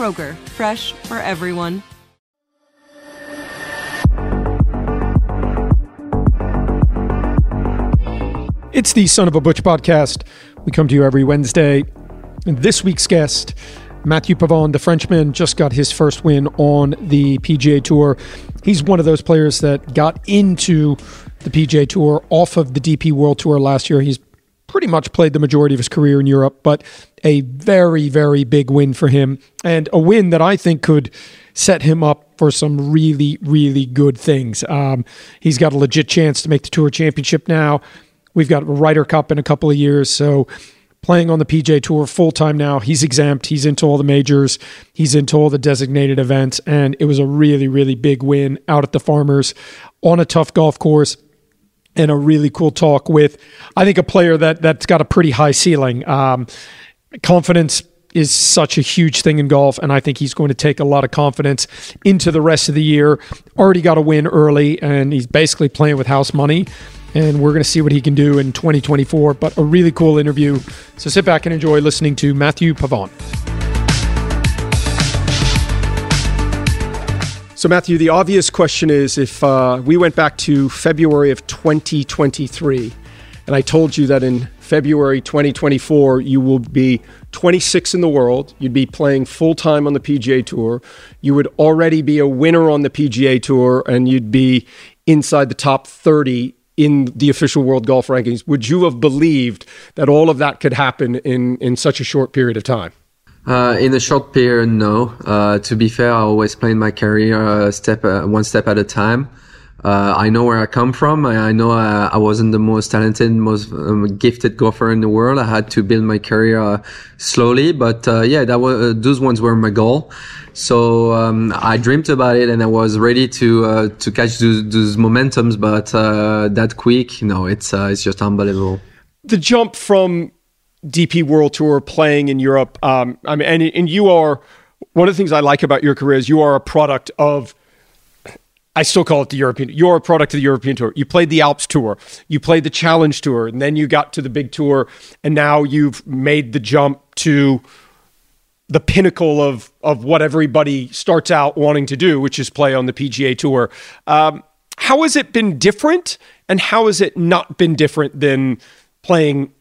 Kroger, fresh for everyone. It's the Son of a Butch podcast. We come to you every Wednesday. And this week's guest, Matthieu Pavon, the Frenchman, just got his first win on the PGA Tour. He's one of those players that got into the PGA Tour off of the DP World Tour last year. He's pretty much played the majority of his career in Europe, but a very, very big win for him, and a win that I think could set him up for some really, really good things. Um, he's got a legit chance to make the Tour Championship now. We've got a Ryder Cup in a couple of years, so playing on the PGA Tour full time now. He's exempt. He's into all the majors. He's into all the designated events, and it was a really, really big win out at the Farmers on a tough golf course and a really cool talk with, I think, a player that that's got a pretty high ceiling. Um, confidence is such a huge thing in golf, and I think he's going to take a lot of confidence into the rest of the year. Already got a win early, and he's basically playing with house money. And we're going to see what he can do in 2024. But a really cool interview. So sit back and enjoy listening to Matthieu Pavon. So, Matthieu, the obvious question is if uh, we went back to February of 2023, and I told you that in February 2024, you will be 26 in the world, you'd be playing full time on the PGA Tour, you would already be a winner on the PGA Tour, and you'd be inside the top 30 in the official world golf rankings. Would you have believed that all of that could happen in, in such a short period of time? Uh, in a short period, no. Uh, to be fair, I always plan my career uh, step uh, one step at a time. Uh, I know where I come from. I, I know I, I, wasn't the most talented, most um, gifted golfer in the world. I had to build my career uh, slowly, but yeah, that was those ones were my goal. So um, I dreamed about it, and I was ready to to catch those, those momentums. But that quick, you know, it's it's just unbelievable. The jump from DP World Tour playing in Europe. Um, I mean, and, and you are one of the things I like about your career is you are a product of. I still call it the European. You're a product of the European Tour. You played the Alps Tour, you played the Challenge Tour, and then you got to the big tour, and now you've made the jump to the pinnacle of of what everybody starts out wanting to do, which is play on the PGA Tour. Um, how has it been different, and how has it not been different than playing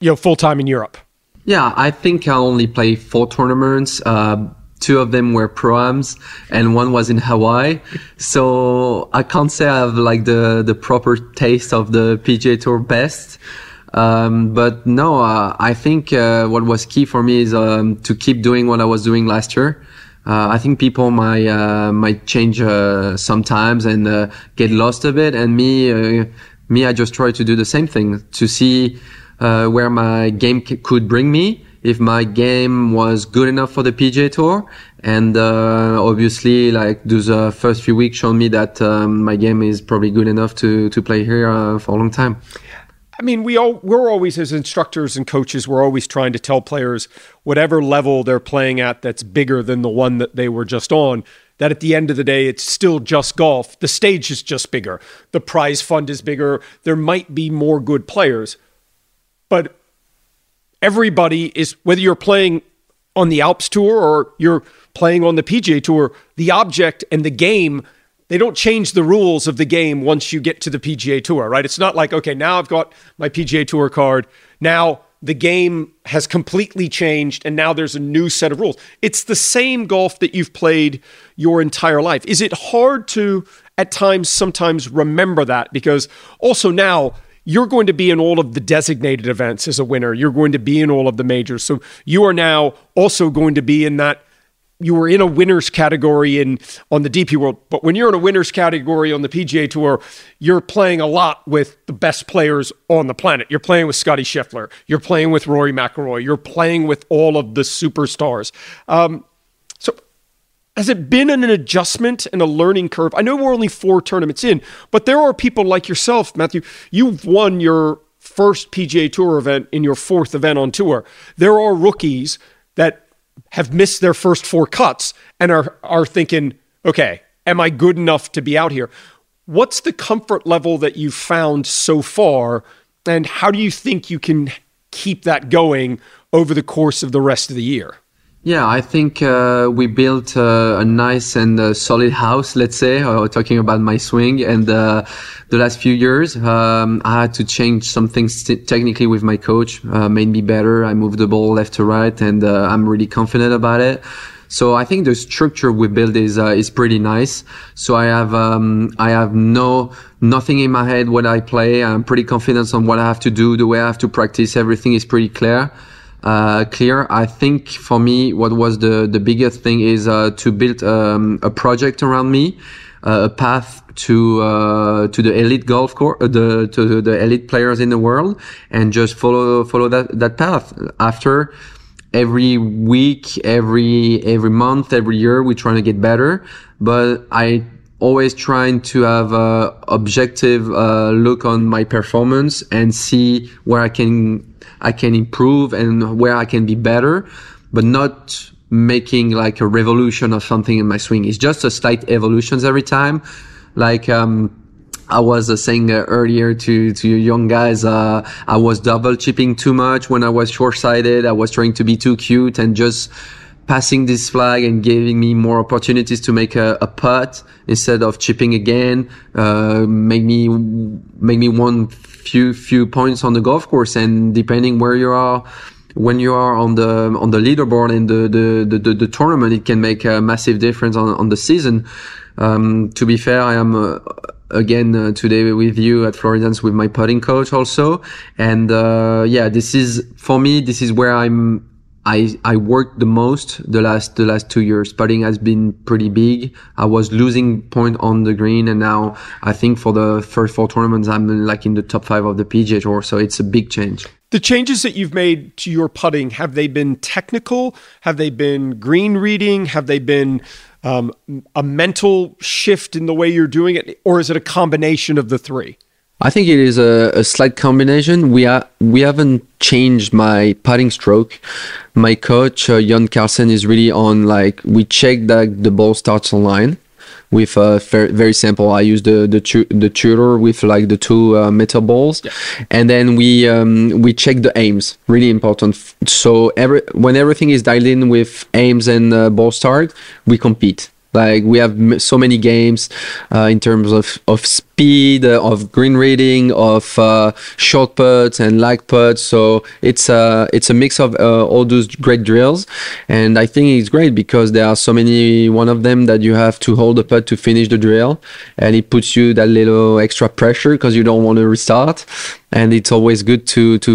you know full time in Europe? Yeah, I think I only played four tournaments. Uh, two of them were proams, and one was in Hawaii. So I can't say I have like the the proper taste of the PGA Tour best. Um, but no, uh, I think uh, what was key for me is um, to keep doing what I was doing last year. Uh, I think people might uh, might change uh, sometimes and uh, get lost a bit, and me me I just try to do the same thing to see uh, where my game c- could bring me if my game was good enough for the PGA Tour. And uh, obviously, like those uh, first few weeks showed me that um, my game is probably good enough to to play here uh, for a long time. I mean, we all we're always as instructors and coaches, we're always trying to tell players whatever level they're playing at that's bigger than the one that they were just on. That at the end of the day, it's still just golf. The stage is just bigger. The prize fund is bigger. There might be more good players, but everybody is whether you're playing on the Alps tour or you're playing on the PGA tour, the object and the game they don't change the rules of the game once you get to the PGA Tour, right? It's not like, okay, now I've got my PGA Tour card. Now the game has completely changed and now there's a new set of rules. It's the same golf that you've played your entire life. Is it hard to, at times, sometimes remember that? Because also now, you're going to be in all of the designated events as a winner. You're going to be in all of the majors. So you are now also going to be in that you were in a winners category in on the DP World, but when you're in a winners category on the PGA Tour, you're playing a lot with the best players on the planet. You're playing with Scotty Scheffler, you're playing with Rory McIlroy, you're playing with all of the superstars. Um, has it been an adjustment and a learning curve? I know we're only four tournaments in, but there are people like yourself, Matthieu. You've won your first PGA Tour event in your fourth event on tour. There are rookies that have missed their first four cuts and are are thinking, okay, am I good enough to be out here? What's the comfort level that you've found so far, and how do you think you can keep that going over the course of the rest of the year? Yeah, I think uh, we built uh, a nice and uh, solid house. Let's say, uh, talking about my swing, and uh, the last few years, um, I had to change some things t- technically with my coach. Uh, made me better. I moved the ball left to right, and I'm really confident about it. So I think the structure we built is is pretty nice. So I have um, I have no nothing in my head when I play. I'm pretty confident on what I have to do, the way I have to practice. Everything is pretty clear uh, clear. I think for me, what was the, the biggest thing is uh, to build um, a project around me, uh, a path to uh, to the elite golf course, uh, the to the elite players in the world, and just follow follow that that path. After every week, every every month, every year, we're trying to get better. But I always trying to have a objective uh, look on my performance and see where I can I can improve and where I can be better, but not making like a revolution or something in my swing. It's just a slight evolutions every time. Like, um, I was uh, saying uh, earlier to to young guys, uh, I was double chipping too much when I was short sighted. I was trying to be too cute and just passing this flag and giving me more opportunities to make a, a putt instead of chipping again. Uh, make me make me one few few points on the golf course, and depending where you are when you are on the on the leaderboard in the the, the, the tournament, it can make a massive difference on, on the season. Um, to be fair, I am uh, again uh, today with you at Floridian with my putting coach also, and uh, yeah, this is for me. This is where I'm I, I worked the most the last the last two years. Putting has been pretty big. I was losing point on the green, and now I think for the first four tournaments, I'm like in the top five of the PGA Tour. So it's a big change. The changes that you've made to your putting have they been technical? Have they been green reading? Have they been um, a mental shift in the way you're doing it, or is it a combination of the three? I think it is a, a slight combination. We are we haven't changed my putting stroke. My coach uh, Jan Carlsen is really on like we check that the ball starts on line with uh, very, very simple. I use the the, tu- the tutor with like the two uh, metal balls, yeah. and then we um, we check the aims. Really important. So every when everything is dialed in with aims and uh, ball start, we compete. Like we have so many games uh, in terms of of speed, uh, of green reading, of uh, short putts and lag putts. So it's a it's a mix of uh, all those great drills, and I think it's great because there are so many one of them that you have to hold the putt to finish the drill, and it puts you that little extra pressure because you don't want to restart. And it's always good to to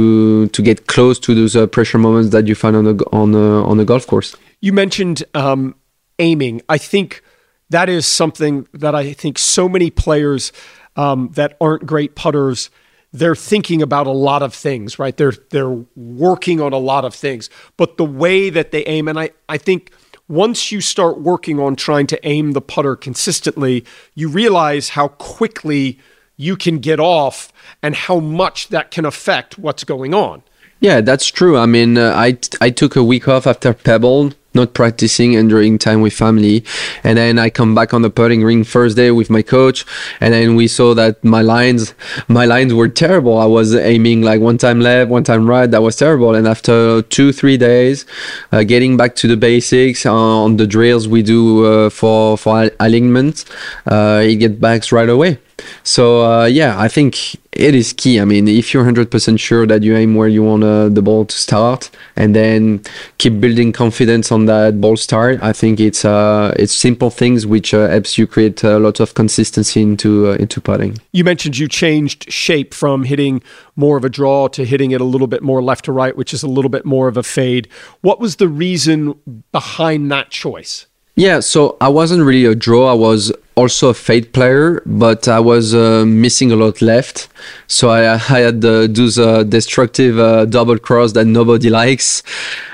to get close to those uh, pressure moments that you find on the on a, on a golf course. You mentioned. Um aiming. I think that is something that I think so many players um, that aren't great putters they're thinking about a lot of things, right? They're they're working on a lot of things, but the way that they aim, and I I think once you start working on trying to aim the putter consistently, you realize how quickly you can get off and how much that can affect what's going on. Yeah, that's true. I mean, uh, I I took a week off after Pebble not practicing and during time with family. And then I come back on the putting ring first day with my coach, and then we saw that my lines, my lines were terrible. I was aiming like one time left, one time right. That was terrible. And after two, three days, uh, getting back to the basics uh, on the drills we do uh, for for alignment, uh, it get back right away. So uh, yeah, I think it is key. I mean, if you're 100% sure that you aim where you want uh, the ball to start, and then keep building confidence on that ball start, I think it's uh, it's simple things which uh, helps you create a lot of consistency into uh, into putting. You mentioned you changed shape from hitting more of a draw to hitting it a little bit more left to right, which is a little bit more of a fade. What was the reason behind that choice? Yeah, so I wasn't really a draw. I was also a fade player, but I was uh, missing a lot left. So I, I had uh, those uh, destructive uh, double cross that nobody likes.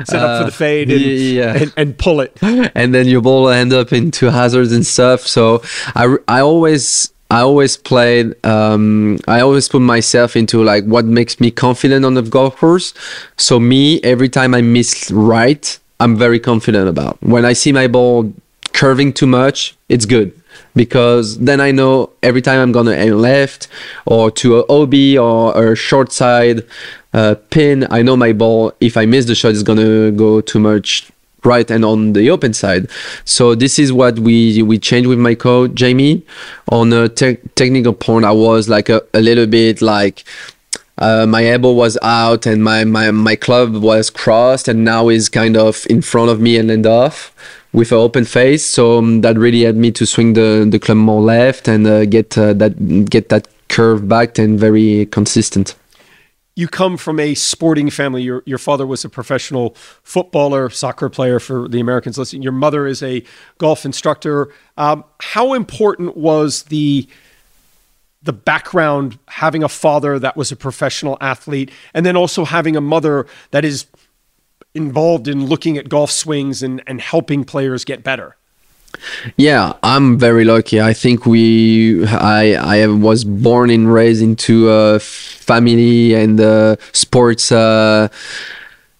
Set up for the fade and, yeah. and, and, pull it. and then your ball end up into hazards and stuff. So I, I always I always played. Um, I always put myself into like what makes me confident on the golf course. So me, every time I miss right, I'm very confident about. When I see my ball curving too much, it's good because then I know every time I'm gonna aim left or to a OB or a short side uh, pin, I know my ball. If I miss the shot, is gonna go too much right and on the open side. So this is what we we changed with my coach Jamie. On a te- technical point, I was like a, a little bit like uh, my elbow was out and my, my, my club was crossed and now is kind of in front of me and end off with an open face. So um, that really helped me to swing the, the club more left and uh, get uh, that get that curve back and very consistent. You come from a sporting family. Your your father was a professional footballer, soccer player for the Americans. Listen, your mother is a golf instructor. Um, how important was the the background having a father that was a professional athlete and then also having a mother that is involved in looking at golf swings and, and helping players get better? Yeah i'm very lucky. I think we i i was born and raised into a family and uh, sports uh,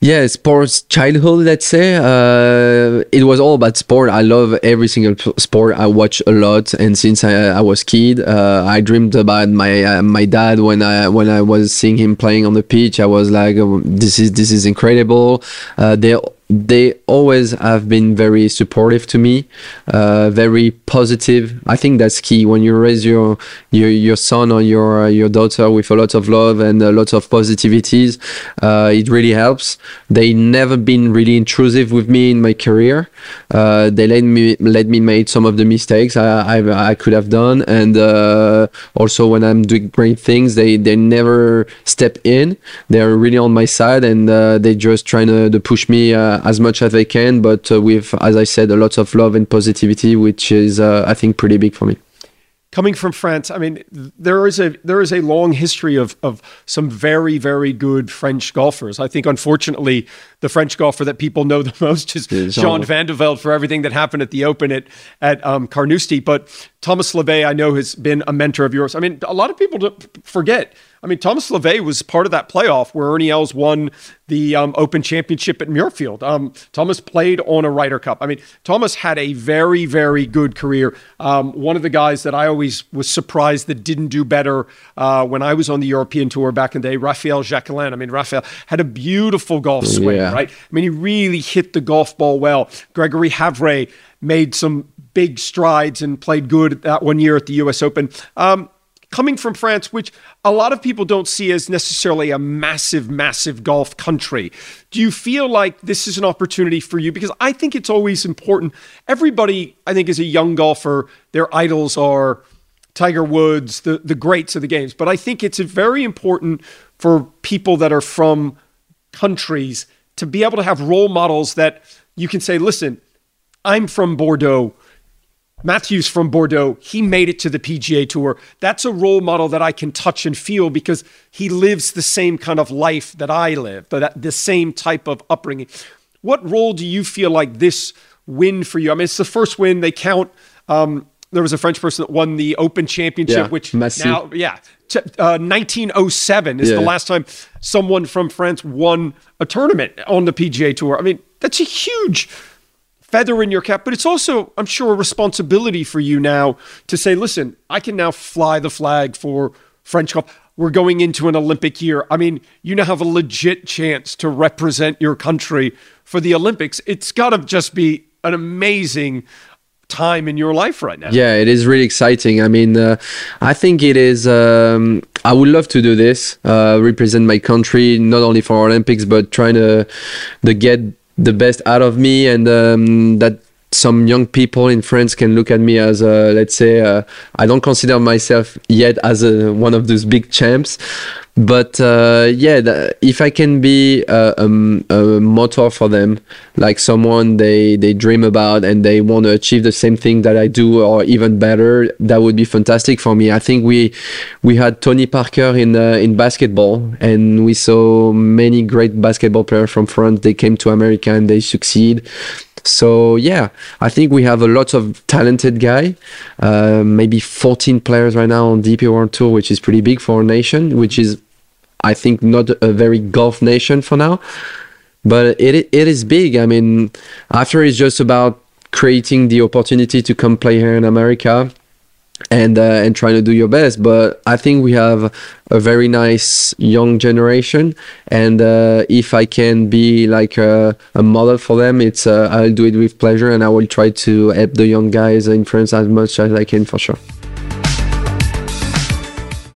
yeah, sports childhood, let's say. Uh, it was all about sport. I love every single sport. I watch a lot, and since I, I was kid, uh, I dreamed about my uh, my dad when I when I was seeing him playing on the pitch. I was like, oh, this is this is incredible. Uh, they they always have been very supportive to me, uh, very positive. I think that's key when you raise your your, your son or your uh, your daughter with a lot of love and a lot of positivities. Uh, it really helps. They never been really intrusive with me in my career. Uh, they let me let me make some of the mistakes I I, I could have done, and uh, also when I'm doing great things, they they never step in. They're really on my side, and uh, they just trying to, to push me as much as they can, but uh, with, as I said, a lot of love and positivity, which is, uh, I think, pretty big for me coming from France, I mean, there is a there is a long history of of some very very good French golfers. I think, unfortunately, the French golfer that people know the most is yeah, Jean Van de Velde for everything that happened at the Open at at um, Carnoustie. But Thomas Levet, I know, has been a mentor of yours. I mean, a lot of people forget I mean, Thomas Levet was part of that playoff where Ernie Els won the um, Open Championship at Muirfield. Um, Thomas played on a Ryder Cup. I mean, Thomas had a very, very good career. Um, one of the guys that I always was surprised that didn't do better uh, when I was on the European Tour back in the day, Raphael Jacquelin. I mean, Raphael had a beautiful golf swing, yeah. Right? I mean, he really hit the golf ball well. Gregory Havret made some big strides and played good that one year at the U.S. Open. Um, coming from France, which a lot of people don't see as necessarily a massive, massive golf country. Do you feel like this is an opportunity for you? Because I think it's always important. Everybody, I think, is a young golfer, their idols are Tiger Woods, the, the greats of the games. But I think it's very important for people that are from countries to be able to have role models that you can say, listen, I'm from Bordeaux. Matthieu's from Bordeaux, he made it to the PGA Tour. That's a role model that I can touch and feel because he lives the same kind of life that I live, but the same type of upbringing. What role do you feel like this win for you? I mean, it's the first win. They count. Um, there was a French person that won the Open Championship, yeah, which Massy. now, yeah, t- uh, 1907 is yeah. the last time someone from France won a tournament on the PGA Tour. I mean, that's a huge feather in your cap, but it's also, I'm sure, a responsibility for you now to say, listen, I can now fly the flag for French golf. We're going into an Olympic year. I mean, you now have a legit chance to represent your country for the Olympics. It's got to just be an amazing time in your life right now. Yeah, it is really exciting. I mean, uh, I think it is. Um, I would love to do this, uh, represent my country, not only for Olympics, but trying to, to get the best out of me and um, that some young people in France can look at me as a, let's say, uh, I don't consider myself yet as a, one of those big champs, but uh, yeah, if I can be a, a, a, motor for them, like someone they they dream about and they want to achieve the same thing that I do or even better, that would be fantastic for me. I think we we had Tony Parker in uh, in basketball, and we saw many great basketball players from France. They came to America and they succeed. So yeah, I think we have a lot of talented guy. Uh, maybe 14 players right now on DP World Tour, which is pretty big for a nation. Which is, I think, not a very golf nation for now, but it it is big. I mean, after it's just about creating the opportunity to come play here in America and uh, and trying to do your best. But I think we have a very nice young generation, and uh, if I can be like a, a model for them, it's uh, I'll do it with pleasure, and I will try to help the young guys in France as much as I can for sure.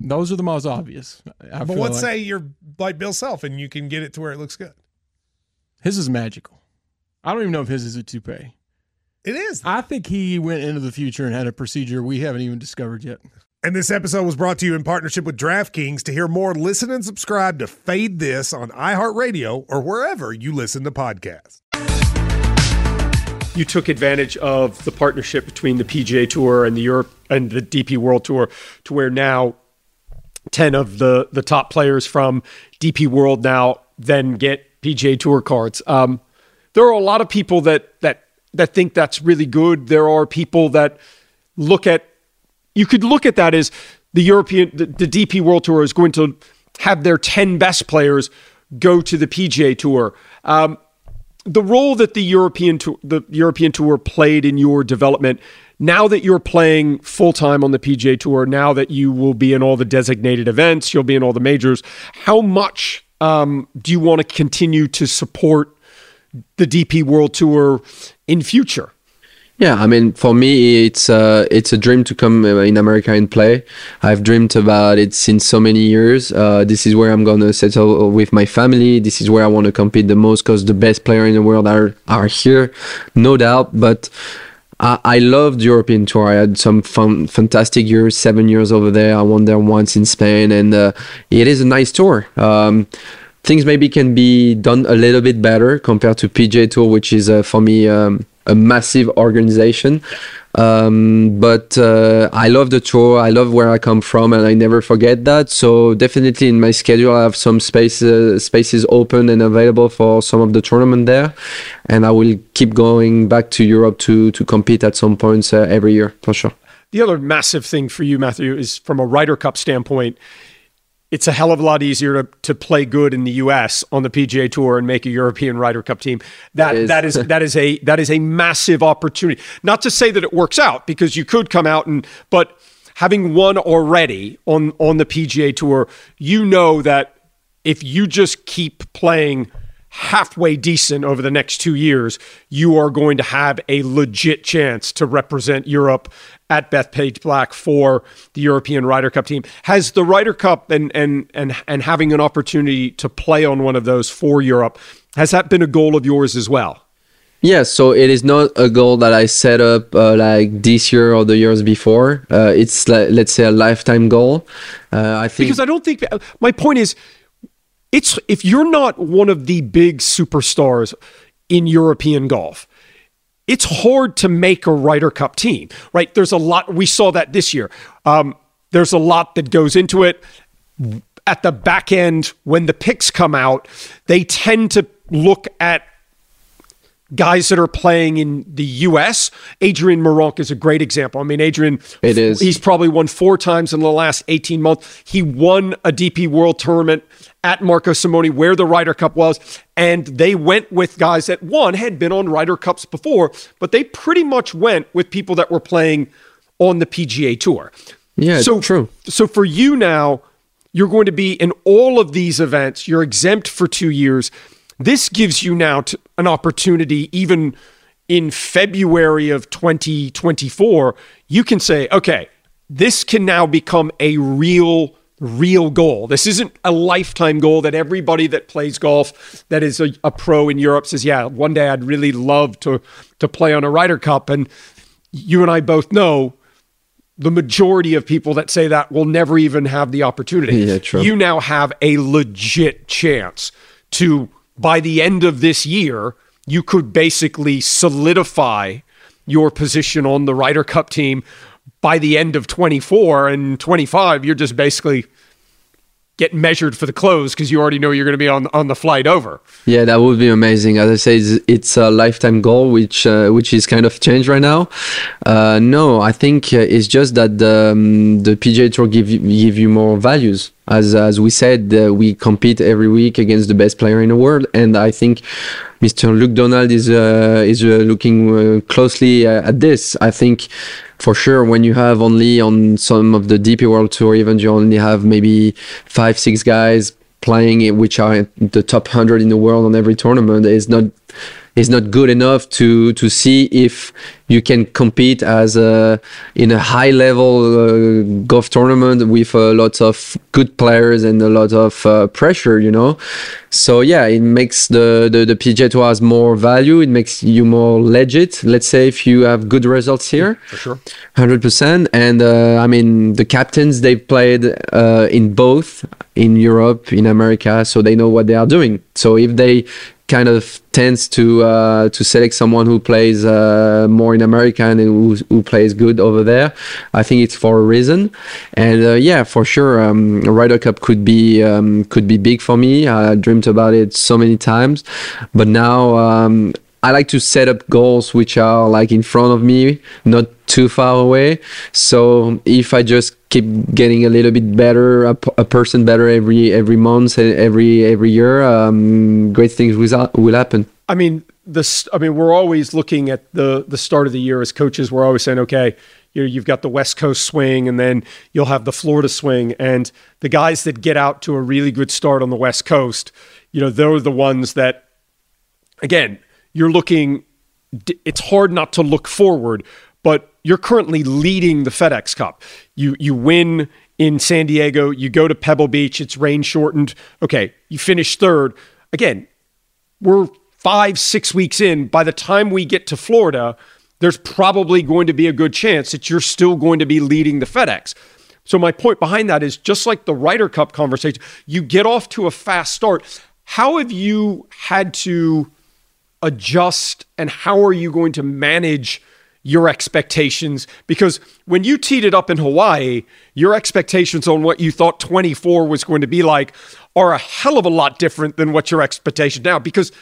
Those are the most obvious. I but let's like. say you're like Bill Self and you can get it to where it looks good. His is magical. I don't even know if his is a toupee. It is. I think he went into the future and had a procedure we haven't even discovered yet. And this episode was brought to you in partnership with DraftKings. To hear more, listen and subscribe to Fade This on iHeartRadio or wherever you listen to podcasts. You took advantage of the partnership between the PGA Tour and the Europe and the DP World Tour to where now 10 of the the top players from DP World now then get PGA Tour cards. Um, there are a lot of people that that that think that's really good. There are people that look at you could look at that as the European the, the DP World Tour is going to have their 10 best players go to the PGA Tour. Um, the role that the European tour, the European Tour played in your development now that you're playing full time on the PGA Tour, now that you will be in all the designated events, you'll be in all the majors, how much um, do you want to continue to support the DP World Tour in future? Yeah, I mean, for me, it's uh, it's a dream to come uh, in America and play. I've dreamed about it since so many years. Uh, this is where I'm gonna settle with my family. This is where I want to compete the most because the best player in the world are are here, no doubt. But I, I loved European tour. I had some fun, fantastic years, seven years over there. I won there once in Spain, and uh, it is a nice tour. Um, things maybe can be done a little bit better compared to PGA Tour, which is uh, for me. Um, a massive organization. Um, but uh, I love the tour. I love where I come from, and I never forget that. So definitely in my schedule, I have some spaces spaces open and available for some of the tournament there, and I will keep going back to Europe to to compete at some points uh, every year for sure. The other massive thing for you, Matthieu, is from a Ryder Cup standpoint it's a hell of a lot easier to, to play good in the U.S. on the PGA Tour and make a European Ryder Cup team. That is. that is that is a that is a massive opportunity. Not to say that it works out because you could come out and but having won already on on the PGA Tour, you know that if you just keep playing halfway decent over the next two years, you are going to have a legit chance to represent Europe at Bethpage Black for the European Ryder Cup team. Has the Ryder Cup and and and and having an opportunity to play on one of those for Europe has that been a goal of yours as well? Yeah, so it is not a goal that I set up uh, like this year or the years before. Uh, it's like, let's say a lifetime goal. Uh, I think because I don't think my point is it's if you're not one of the big superstars in European golf, it's hard to make a Ryder Cup team, right? There's a lot. We saw that this year. Um, there's a lot that goes into it. At the back end, when the picks come out, they tend to look at guys that are playing in the U.S. Adrian Meronk is a great example. I mean, Adrian, it is. He's probably won four times in the last 18 months. He won a DP World Tournament at Marco Simone, where the Ryder Cup was, and they went with guys that one had been on Ryder Cups before, but they pretty much went with people that were playing on the PGA Tour. Yeah, so true. So for you now, you're going to be in all of these events. You're exempt for two years this gives you now an opportunity, even in February of 2024, you can say, okay, this can now become a real real goal. This isn't a lifetime goal that everybody that plays golf that is a, a, pro in Europe says, yeah, one day I'd really love to to play on a Ryder Cup. And you and I both know the majority of people that say that will never even have the opportunity. Yeah, true. You now have a legit chance to by the end of this year, you could basically solidify your position on the Ryder Cup team by the end of 24 and 25. You're just basically get measured for the clothes because you already know you're going to be on on the flight over. Yeah, that would be amazing. As I say, it's, it's a lifetime goal, which uh, which is kind of changed right now. Uh, no, I think uh, it's just that the, um, the PGA Tour give you, give you more values. As as we said, uh, we compete every week against the best player in the world, and I think. Mr. Luke Donald is uh, is uh, looking closely at this. I think for sure when you have only on some of the DP World Tour events, you only have maybe five, six guys playing which are the top 100 in the world on every tournament is not is not good enough to to see if you can compete as a in a high level uh, golf tournament with a lot of good players and a lot of uh, pressure you know? So yeah it makes the, the the PGA Tour has more value. It makes you more legit. Let's say if you have good results here. For sure. 100% and uh, i mean the captains they've played uh, in both in europe in america so they know what they are doing. So if they kind of tends to uh, to select someone who plays uh, more in America and who, who plays good over there. I think it's for a reason, and uh, yeah, for sure, um, Ryder Cup could be um, could be big for me. I dreamed about it so many times, but now um, I like to set up goals which are like in front of me, not too far away. So if I just keep getting a little bit better, a, person better every every month, every every year, um, great things will will happen. I mean, this. I mean, we're always looking at the the start of the year as coaches. We're always saying, okay, you know, you've got the West Coast swing, and then you'll have the Florida swing, and the guys that get out to a really good start on the West Coast, you know, they're the ones that, again you're looking it's hard not to look forward, but you're currently leading the FedEx Cup. You you win in San Diego, you go to Pebble Beach, it's rain shortened. Okay, you finish third. Again, we're 5 6 weeks in. By the time we get to Florida, there's probably going to be a good chance that you're still going to be leading the FedEx. So my point behind that is just like the Ryder Cup conversation, you get off to a fast start. How have you had to adjust and how are you going to manage your expectations? Because when you teed it up in Hawaii, your expectations on what you thought 24 was going to be like are a hell of a lot different than what your expectation now. Because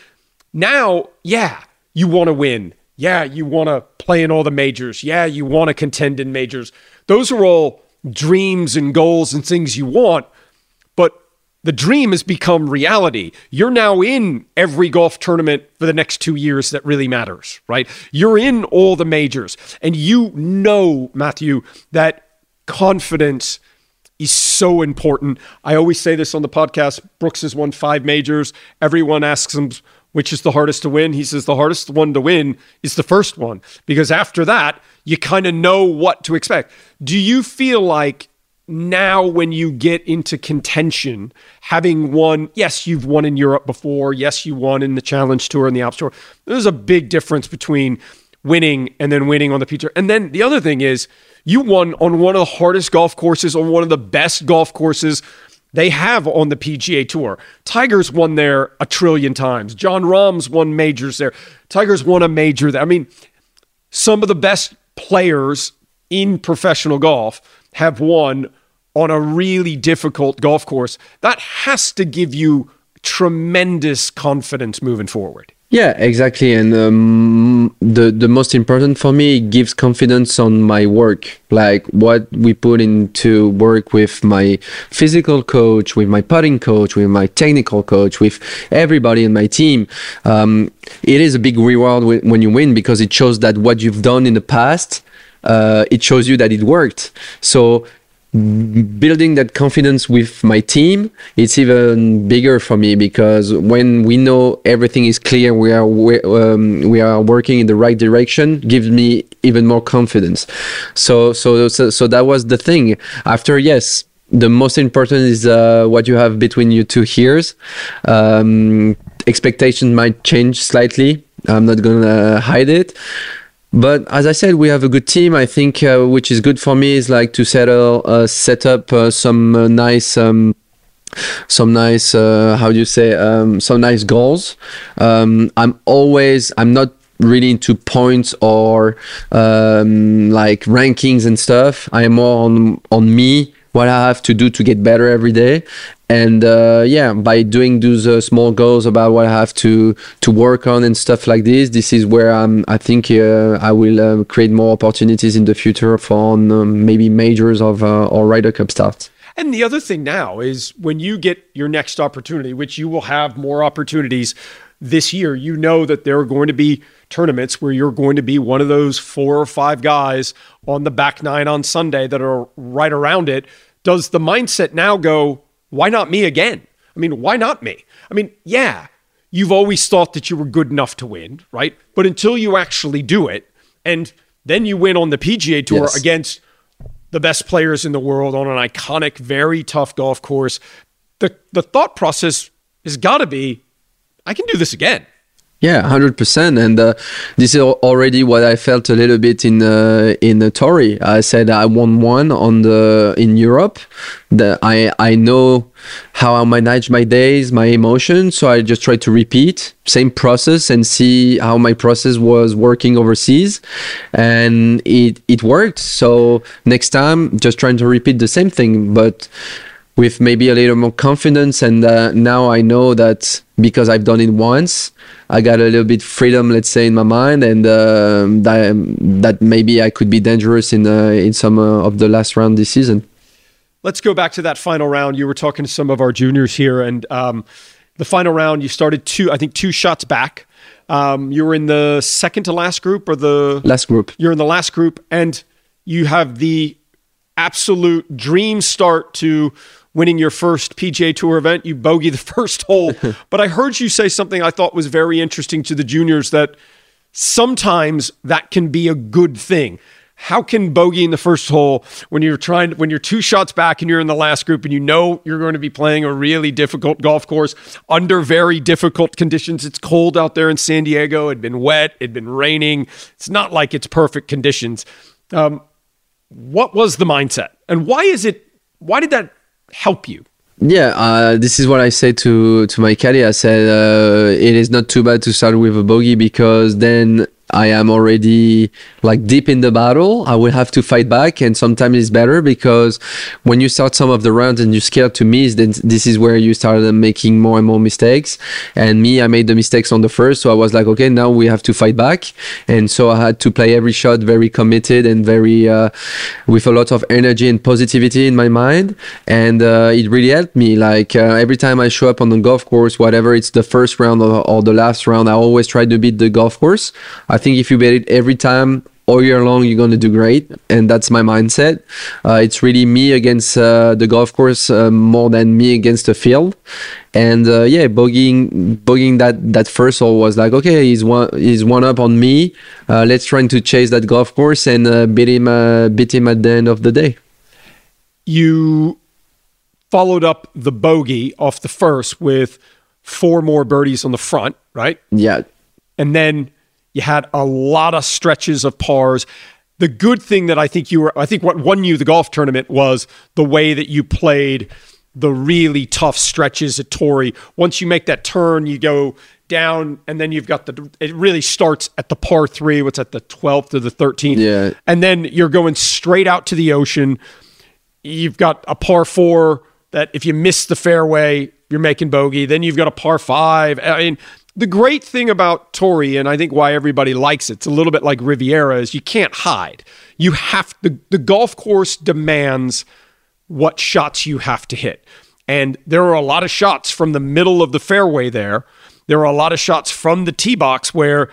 now, yeah, you want to win. Yeah, you want to play in all the majors. Yeah, you want to contend in majors. Those are all dreams and goals and things you want. The dream has become reality. You're now in every golf tournament for the next two years that really matters, right? You're in all the majors. And you know, Matthieu, that confidence is so important. I always say this on the podcast Brooks has won five majors. Everyone asks him, which is the hardest to win? He says the hardest one to win is the first one because after that, you kind of know what to expect. Do you feel like now when you get into contention, having won, yes, you've won in Europe before, yes, you won in the Challenge Tour and the Alps Tour. There's a big difference between winning and then winning on the PGA. Tour. And then the other thing is, you won on one of the hardest golf courses, on one of the best golf courses they have on the PGA Tour. Tiger's won there a trillion times. Jon Rahm's won majors there. Tiger's won a major there. I mean, some of the best players in professional golf have won on a really difficult golf course, that has to give you tremendous confidence moving forward. Yeah, exactly. And um, the the most important for me, it gives confidence on my work, like what we put into work with my physical coach, with my putting coach, with my technical coach, with everybody in my team. Um, it is a big reward when you win because it shows that what you've done in the past uh, it shows you that it worked. So building that confidence with my team it's even bigger for me because when we know everything is clear we are we, um, we are working in the right direction gives me even more confidence. So so so, so that was the thing. After yes the most important is uh, what you have between you two ears. Um, expectations might change slightly. I'm not gonna hide it but as I said, we have a good team. I think uh, which is good for me is like to settle, uh, set up uh, some uh, nice. Um, some nice uh, how do you say um, some nice goals um, i'm always i'm not really into points or um, like rankings and stuff i am more on on me what I have to do to get better every day. And uh, yeah, by doing those uh, small goals about what I have to to work on and stuff like this, this is where I'm. I think uh, I will uh, create more opportunities in the future for um, maybe majors of uh, or Ryder Cup starts. And the other thing now is when you get your next opportunity, which you will have more opportunities this year, you know that there are going to be tournaments where you're going to be one of those four or five guys on the back nine on Sunday that are right around it does the mindset now go, why not me again? I mean, why not me? I mean, yeah, you've always thought that you were good enough to win, right? But until you actually do it, and then you win on the PGA Tour yes. against the best players in the world on an iconic, very tough golf course, the, the thought process has got to be, I can do this again. Yeah, hundred percent, and uh, this is already what I felt a little bit in uh, in uh, Torrey. I said I won one on the in Europe. That I I know how I manage my days, my emotions, so I just try to repeat same process and see how my process was working overseas, and it it worked. So next time, just trying to repeat the same thing, but with maybe a little more confidence. And uh, now I know that because I've done it once, I got a little bit freedom, let's say, in my mind, and uh, that, that maybe I could be dangerous in uh, in some uh, of the last round this season. Let's go back to that final round. You were talking to some of our juniors here, and um, the final round, you started two, I think, two shots back. Um, you were in the second to last group, or the last group. You're in the last group, and you have the absolute dream start to winning your first PGA Tour event. You bogey the first hole. but I heard you say something I thought was very interesting to the juniors that sometimes that can be a good thing. How can bogey in the first hole when you're trying when you're two shots back and you're in the last group and you know you're going to be playing a really difficult golf course under very difficult conditions. It's cold out there in San Diego. It'd been wet. It'd been raining. It's not like it's perfect conditions. Um, what was the mindset, and why is it? Why did that help you? Yeah, uh, this is what I say to to my caddy. I said uh, it is not too bad to start with a bogey because then I am already like deep in the battle. I will have to fight back, and sometimes it's better because when you start some of the rounds and you're scared to miss, then this is where you start making more and more mistakes. And me, I made the mistakes on the first, so I was like, okay, now we have to fight back, and so I had to play every shot very committed and very uh, with a lot of energy and positivity in my mind, and uh, it really helped me. Like uh, every time I show up on the golf course, whatever it's the first round or, or the last round, I always try to beat the golf course. Think if you bet it every time all year long, you're going to do great. And that's my mindset. Uh, it's really me against uh, the golf course uh, more than me against the field. And uh, yeah, bogeying, bogeying that, that first hole was like, okay, he's one, he's one up on me. Uh, let's try to chase that golf course and uh, beat him, beat him at the end of the day. You followed up the bogey off the first with four more birdies on the front, right? Yeah. And then you had a lot of stretches of pars. The good thing that I think you were, I think what won you the golf tournament was the way that you played the really tough stretches at Torrey. Once you make that turn, you go down, and then you've got the. It really starts at the par three. What's at the twelfth or the thirteenth? Yeah, and then you're going straight out to the ocean. You've got a par four that if you miss the fairway, you're making bogey. Then you've got a par five. I mean, the great thing about Torrey, and I think why everybody likes it, it's a little bit like Riviera, is you can't hide. You have the the golf course demands what shots you have to hit. And there are a lot of shots from the middle of the fairway there. There are a lot of shots from the tee box where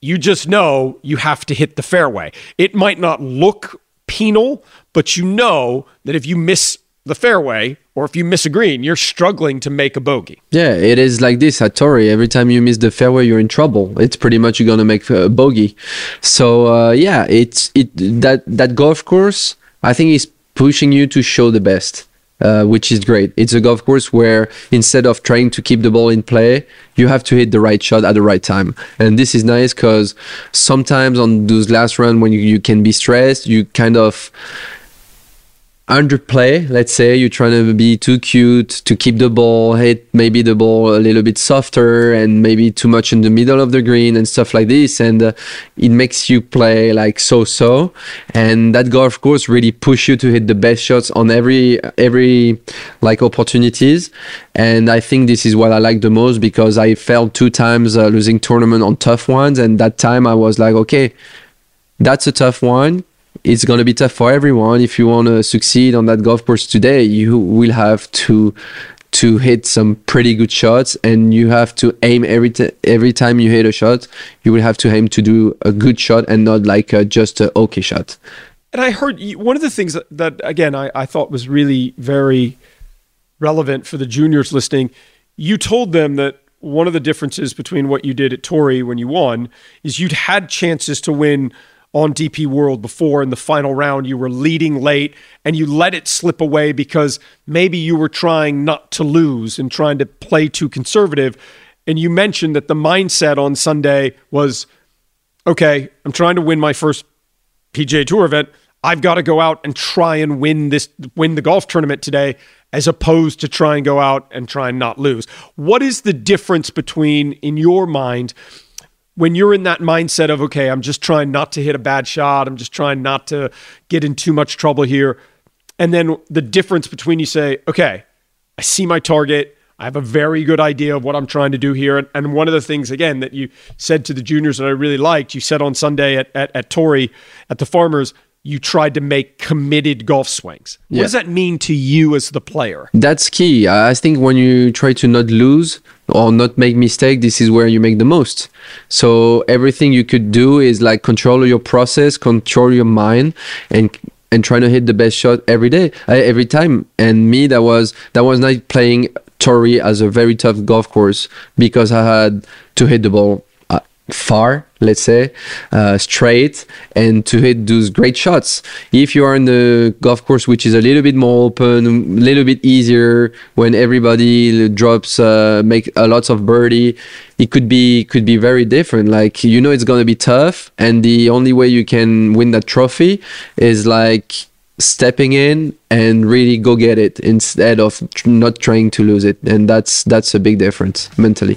you just know you have to hit the fairway. It might not look penal, but you know that if you miss the fairway or if you miss a green, you're struggling to make a bogey. Yeah, it is like this at Torrey. Every time you miss the fairway, you're in trouble. It's pretty much you're gonna make a bogey. So uh, yeah, it's it that that golf course. I think is pushing you to show the best. Uh, which is great. It's a golf course where instead of trying to keep the ball in play, you have to hit the right shot at the right time. And this is nice because sometimes on those last runs when you, you can be stressed, you kind of underplay. Let's say you're trying to be too cute to keep the ball, hit maybe the ball a little bit softer and maybe too much in the middle of the green and stuff like this. And uh, it makes you play like so-so. And that golf course really push you to hit the best shots on every every like opportunities. And I think this is what I like the most because I failed two times uh, losing tournament on tough ones, and that time I was like, okay, that's a tough one it's going to be tough for everyone. If you want to succeed on that golf course today, you will have to to hit some pretty good shots, and you have to aim every t- every time you hit a shot. You will have to aim to do a good shot and not like a, just a okay shot. And I heard one of the things that, that again I, I thought was really very relevant for the juniors listening. You told them that one of the differences between what you did at Torrey when you won is you'd had chances to win on DP World before in the final round. You were leading late and you let it slip away because maybe you were trying not to lose and trying to play too conservative. And you mentioned that the mindset on Sunday was okay, I'm trying to win my first PGA Tour event. I've got to go out and try and win this win the golf tournament today as opposed to try and go out and try and not lose. What is the difference between in your mind when you're in that mindset of, okay, I'm just trying not to hit a bad shot, I'm just trying not to get in too much trouble here. And then the difference between you say, okay, I see my target. I have a very good idea of what I'm trying to do here. And, one of the things, again, that you said to the juniors that I really liked, you said on Sunday at, at, at Torrey at the Farmers, you tried to make committed golf swings. What yeah. does that mean to you as the player? That's key. I think when you try to not lose or not make mistake, this is where you make the most. So everything you could do is like control your process, control your mind, and and trying to hit the best shot every day, uh, every time. And me, that was that was not playing Torrey as a very tough golf course because I had to hit the ball far, let's say, uh, straight, and to hit those great shots. If you are in the golf course, which is a little bit more open, a little bit easier, when everybody drops, uh, make a lots of birdie, it could be could be very different. Like you know, it's gonna be tough, and the only way you can win that trophy is like stepping in and really go get it instead of not trying to lose it and that's that's a big difference mentally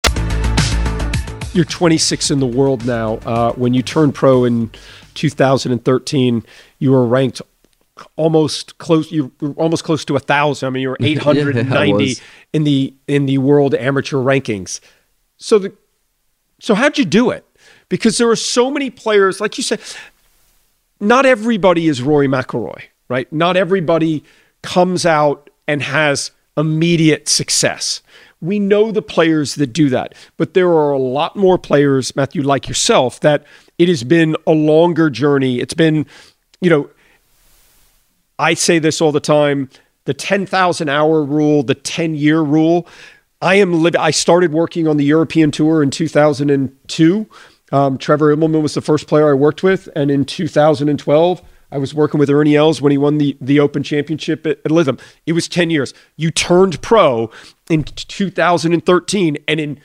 You're 26 in the world now. Uh, when you turned pro in 2013, you were ranked almost close. You were almost close to a thousand. I mean, you were 890 was. in the in the world amateur rankings. So the so how'd you do it? Because there are so many players, like you said, not everybody is Rory McIlroy, right? Not everybody comes out and has immediate success. We know the players that do that, but there are a lot more players, Matthieu, like yourself, that it has been a longer journey. It's been, you know, I say this all the time the 10,000 hour rule, the 10 year rule. I am li- I started working on the European tour in 2002. Um, Trevor Immelman was the first player I worked with, and in 2012, I was working with Ernie Els when he won the the Open Championship at, at Lytham. It was 10 years. You turned pro in 2013, and in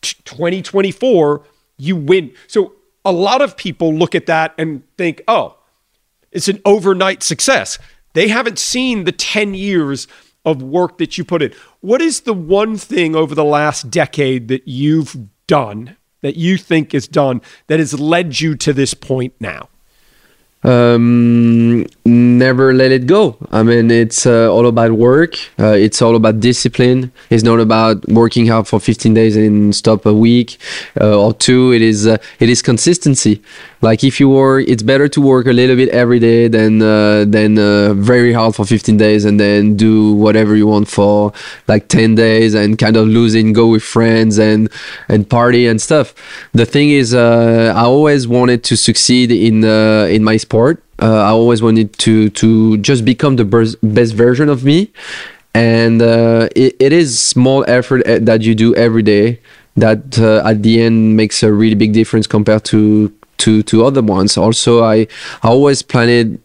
t- 2024, you win. So a lot of people look at that and think, oh, it's an overnight success. They haven't seen the 10 years of work that you put in. What is the one thing over the last decade that you've done that you think is done that has led you to this point now? Um, never let it go. I mean, it's uh, all about work. Uh, it's all about discipline. It's not about working hard for 15 days and stop a week uh, or two. It is uh, it is consistency. Like if you work, it's better to work a little bit every day than uh, than uh, very hard for 15 days and then do whatever you want for like 10 days and kind of losing, go with friends and and party and stuff. The thing is, I always wanted to succeed in in my sport. Uh, I always wanted to to just become the best version of me, and uh, it, it is small effort uh, that you do every day that uh, at the end makes a really big difference compared to to to other ones. Also, I I always planned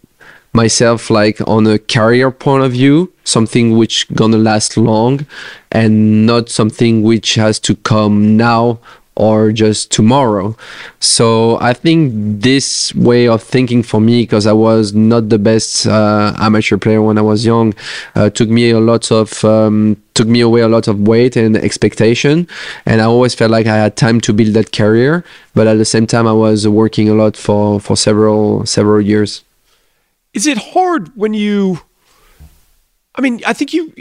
myself like on a career point of view, something which gonna last long, and not something which has to come now or just tomorrow. So I think this way of thinking for me, because I was not the best uh, amateur player when I was young, uh, took me a lot of um, took me away a lot of weight and expectation, and I always felt like I had time to build that career. But at the same time, I was working a lot for for several several years. Is it hard when you? I mean, I think you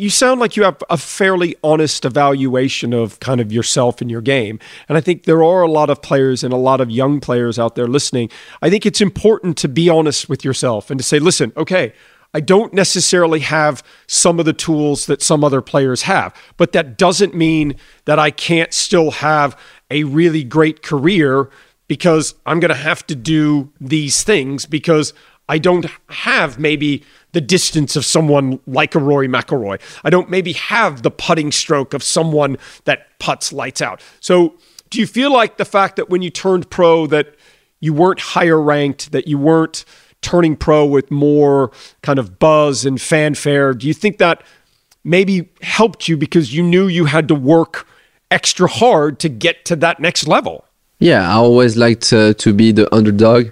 you sound like you have a fairly honest evaluation of kind of yourself and your game. And I think there are a lot of players and a lot of young players out there listening. I think it's important to be honest with yourself and to say, listen, okay, I don't necessarily have some of the tools that some other players have, but that doesn't mean that I can't still have a really great career because I'm going to have to do these things because I don't have maybe the distance of someone like a Rory McIlroy. I don't maybe have the putting stroke of someone that puts lights out. So, do you feel like the fact that when you turned pro that you weren't higher ranked, that you weren't turning pro with more kind of buzz and fanfare, do you think that maybe helped you because you knew you had to work extra hard to get to that next level? Yeah, I always like to, to be the underdog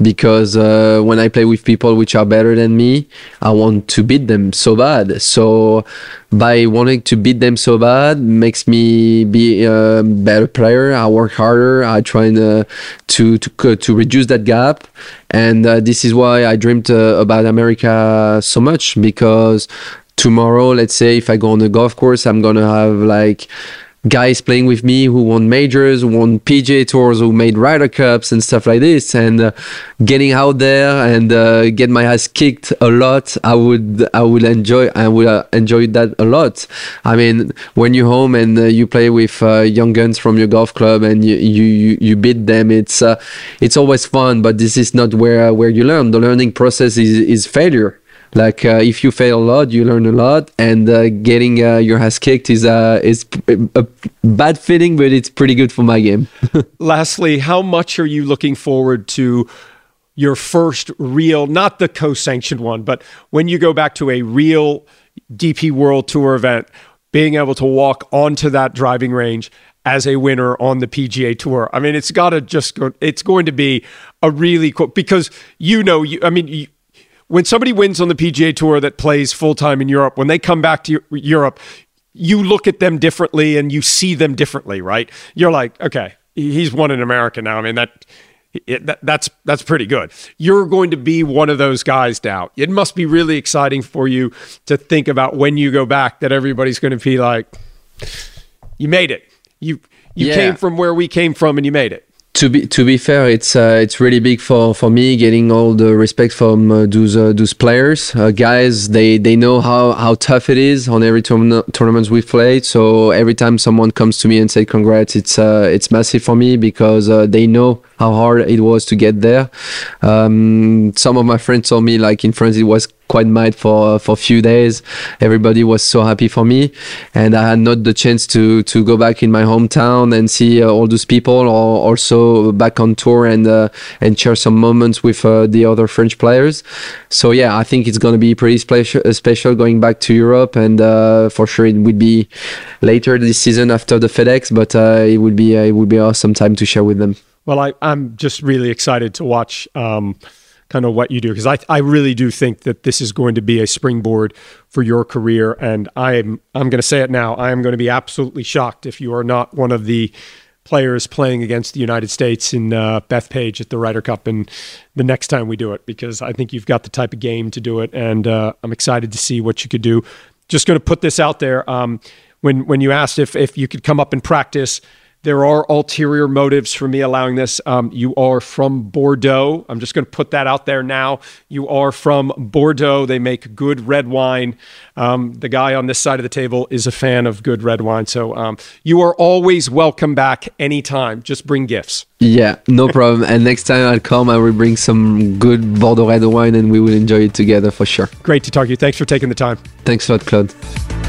because uh, when I play with people which are better than me, I want to beat them so bad. So by wanting to beat them so bad makes me be a better player. I work harder. I try uh, to to to reduce that gap, and uh, this is why I dreamed uh, about America so much because tomorrow, let's say if I go on a golf course, I'm gonna have like guys playing with me who won majors, who won PGA tours, who made Ryder Cups and stuff like this, and uh, getting out there and uh, get my ass kicked a lot. I would I would enjoy I would uh, enjoy that a lot. I mean, when you're home and uh, you play with uh, young guns from your golf club and you you you beat them, it's uh, it's always fun. But this is not where where you learn. The learning process is is failure like uh, if you fail a lot you learn a lot and uh, getting uh, your ass kicked is is a bad feeling but it's pretty good for my game lastly how much are you looking forward to your first real not the co-sanctioned one but when you go back to a real dp world tour event being able to walk onto that driving range as a winner on the PGA Tour. I mean, it's got to just go. It's going to be a really cool because you know, you. I mean, you, when somebody wins on the PGA Tour that plays full time in Europe, when they come back to Europe, you look at them differently and you see them differently, right? You're like, okay, he's won in America now. I mean that. It, that, that's that's pretty good. You're going to be one of those guys now. It must be really exciting for you to think about when you go back that everybody's going to be like, "You made it. You you yeah. came from where we came from, and you made it." To be to be fair, it's uh, it's really big for, for me getting all the respect from uh, those uh, those players, uh, guys. They they know how, how tough it is on every tourna- tournaments we've played. So every time someone comes to me and say congrats, it's uh, it's massive for me because uh, they know how hard it was to get there. Um, some of my friends told me like in France it was quite mad for for a few days. Everybody was so happy for me, and I had not the chance to to go back in my hometown and see uh, all those people, or also back on tour and uh, and share some moments with uh, the other French players. So yeah, I think it's gonna be pretty special, special going back to Europe, and for sure it would be later this season after the FedEx, but it would be it would be awesome time to share with them. Well, I, I'm just really excited to watch. Um, kind of what you do because I, I really do think that this is going to be a springboard for your career and I'm I'm going to say it now I am going to be absolutely shocked if you are not one of the players playing against the United States in uh, Bethpage at the Ryder Cup and the next time we do it because I think you've got the type of game to do it and uh, I'm excited to see what you could do. Just going to put this out there um, when when you asked if if you could come up and practice there are ulterior motives for me allowing this. Um, you are from Bordeaux. I'm just going to put that out there now. You are from Bordeaux. They make good red wine. Um, the guy on this side of the table is a fan of good red wine. So um, you are always welcome back anytime. Just bring gifts. Yeah, no problem. and next time I'll come, I will bring some good Bordeaux red wine and we will enjoy it together for sure. Great to talk to you. Thanks for taking the time. Thanks a lot, Claude.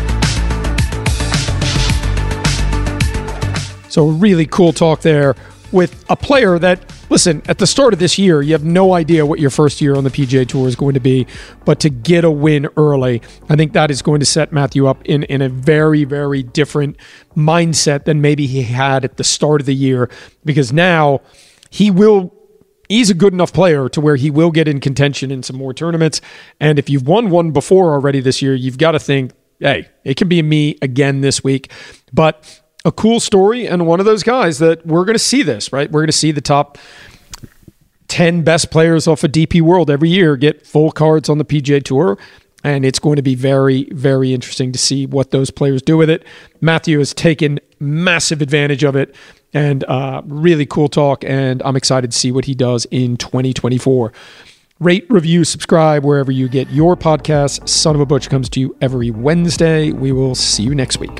So, really cool talk there with a player that listen, at the start of this year, you have no idea what your first year on the PGA Tour is going to be, but to get a win early, I think that is going to set Matthieu up in, in a very, very different mindset than maybe he had at the start of the year because now he will he's a good enough player to where he will get in contention in some more tournaments. And if you've won one before already this year, you've got to think, hey, it can be me again this week. But a cool story and one of those guys that we're going to see this, right? We're going to see the top 10 best players off of DP World every year get full cards on the PGA Tour. And it's going to be very, very interesting to see what those players do with it. Matthieu has taken massive advantage of it and uh, really cool talk. And I'm excited to see what he does in 2024. Rate, review, subscribe wherever you get your podcasts. Son of a Butch comes to you every Wednesday. We will see you next week.